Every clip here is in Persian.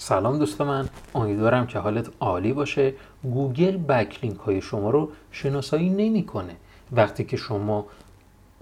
سلام دوست من. امیدوارم که حالت عالی باشه. گوگل backlink های شما رو شناسایی نمی‌کنه. وقتی که شما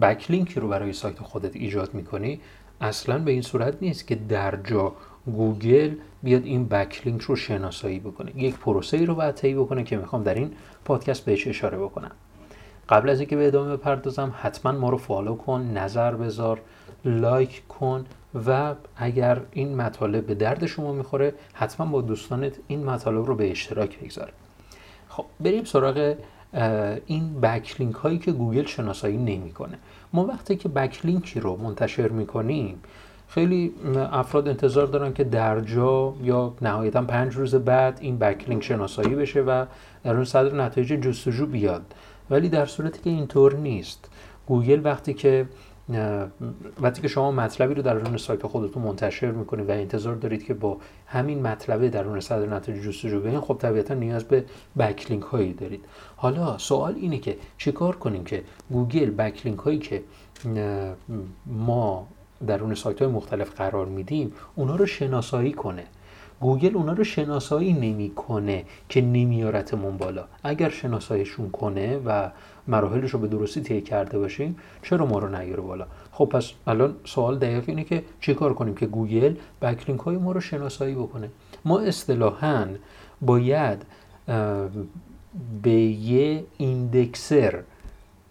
backlink ی رو برای سایت خودت ایجاد می‌کنی اصلا به این صورت نیست که در جا گوگل بیاد این backlink رو شناسایی بکنه. یک پروسه ای رو باید طی بکنه که می‌خوام در این پادکست بهش اشاره بکنم. قبل از اینکه به ادامه بپردازم حتما ما رو follow کن نظر بذار like کن و اگر این مطالب به درد شما می‌خوره حتما با دوستانت این مطالب رو به اشتراک بگذار. خب بریم سراغ این backlink هایی که گوگل شناسایی نمی‌کنه. ما وقتی که backlink ی رو منتشر می‌کنیم خیلی افراد انتظار دارن که در جا یا نهایتا پنج روز بعد این backlink شناسایی بشه و در اون صدر نتایج جستجو بیاد. ولی در صورتی که اینطور نیست. گوگل وقتی که وقتی که شما مطلبی رو در درون سایت خودتون منتشر می‌کنید و انتظار دارید که با همین مطلب درون صدر نتایج جستجو بیاین خب طبیعتا نیاز به backlink هایی دارید. حالا سوال اینه که چیکار کنیم که گوگل backlink هایی که ما درون سایت های مختلف قرار میدیم اونا رو شناسایی کنه؟ گوگل اونا رو شناسایی نمی‌کنه که نمیارتمون بالا. اگر شناساییشون کنه و مراحلش رو به درستی طی کرده باشیم چرا ما رو نیاره بالا؟ خب پس الان سوال دقیق اینه که چیکار کنیم که گوگل backlink های ما رو شناسایی بکنه؟ ما اصطلاحا باید به یه indexer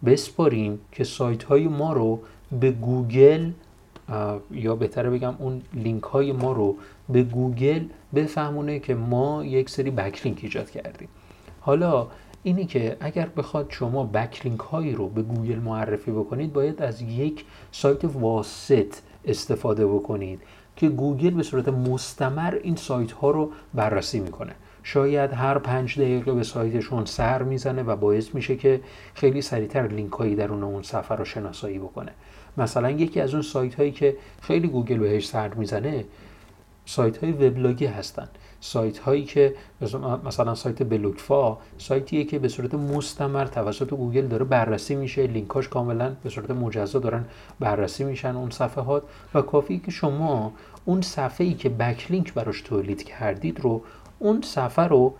بسپاریم که سایت های ما رو به گوگل یا بهتره بگم اون لینک های ما رو به گوگل بفهمونه که ما یک سری backlink ایجاد کردیم. حالا اینی که اگر بخواد شما backlink هایی رو به گوگل معرفی بکنید باید از یک سایت واسط استفاده بکنید. که گوگل به صورت مستمر این سایت ها رو بررسی می‌کنه. شاید هر پنج دقیقه به سایتشون سر می‌زنه و باعث میشه که خیلی سریعتر لینک هایی درون اون صفحه رو شناسایی بکنه. مثلا یکی از اون سایت هایی که خیلی گوگل بهش سر می‌زنه سایت های وبلاگی هستن. سایت هایی که مثلا سایت بلاگفا سایتیه که به صورت مستمر توسط گوگل داره بررسی میشه. لینکاش کاملا به صورت مجزا دارن بررسی میشن اون صفحات. و کافی که شما اون صفحه ای که backlink براش تولید کردید رو اون صفحه رو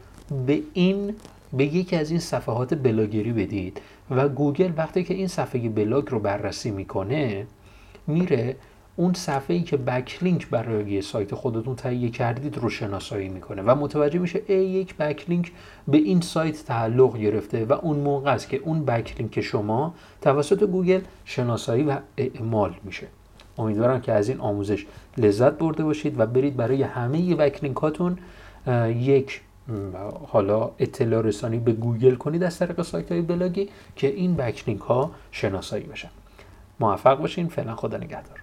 به این به یکی از این صفحات بلاگری بدید. و گوگل وقتی که این صفحه بلاگ رو بررسی می‌کنه میره اون صفحه ای که backlink برای سایت خودتون تهیه کردید رو شناسایی می‌کنه و متوجه میشه ای یک backlink به این سایت تعلق گرفته و اون موقع است که اون backlink شما توسط گوگل شناسایی و اعمال میشه. امیدوارم که از این آموزش لذت برده باشید و برید برای همه backlink هاتون یک حالا اطلاع رسانی به گوگل کنید از طریق سایت های بلاگی که این backlink ها شناسایی بشن. موفق باشین. فعلا خدا نگهدار.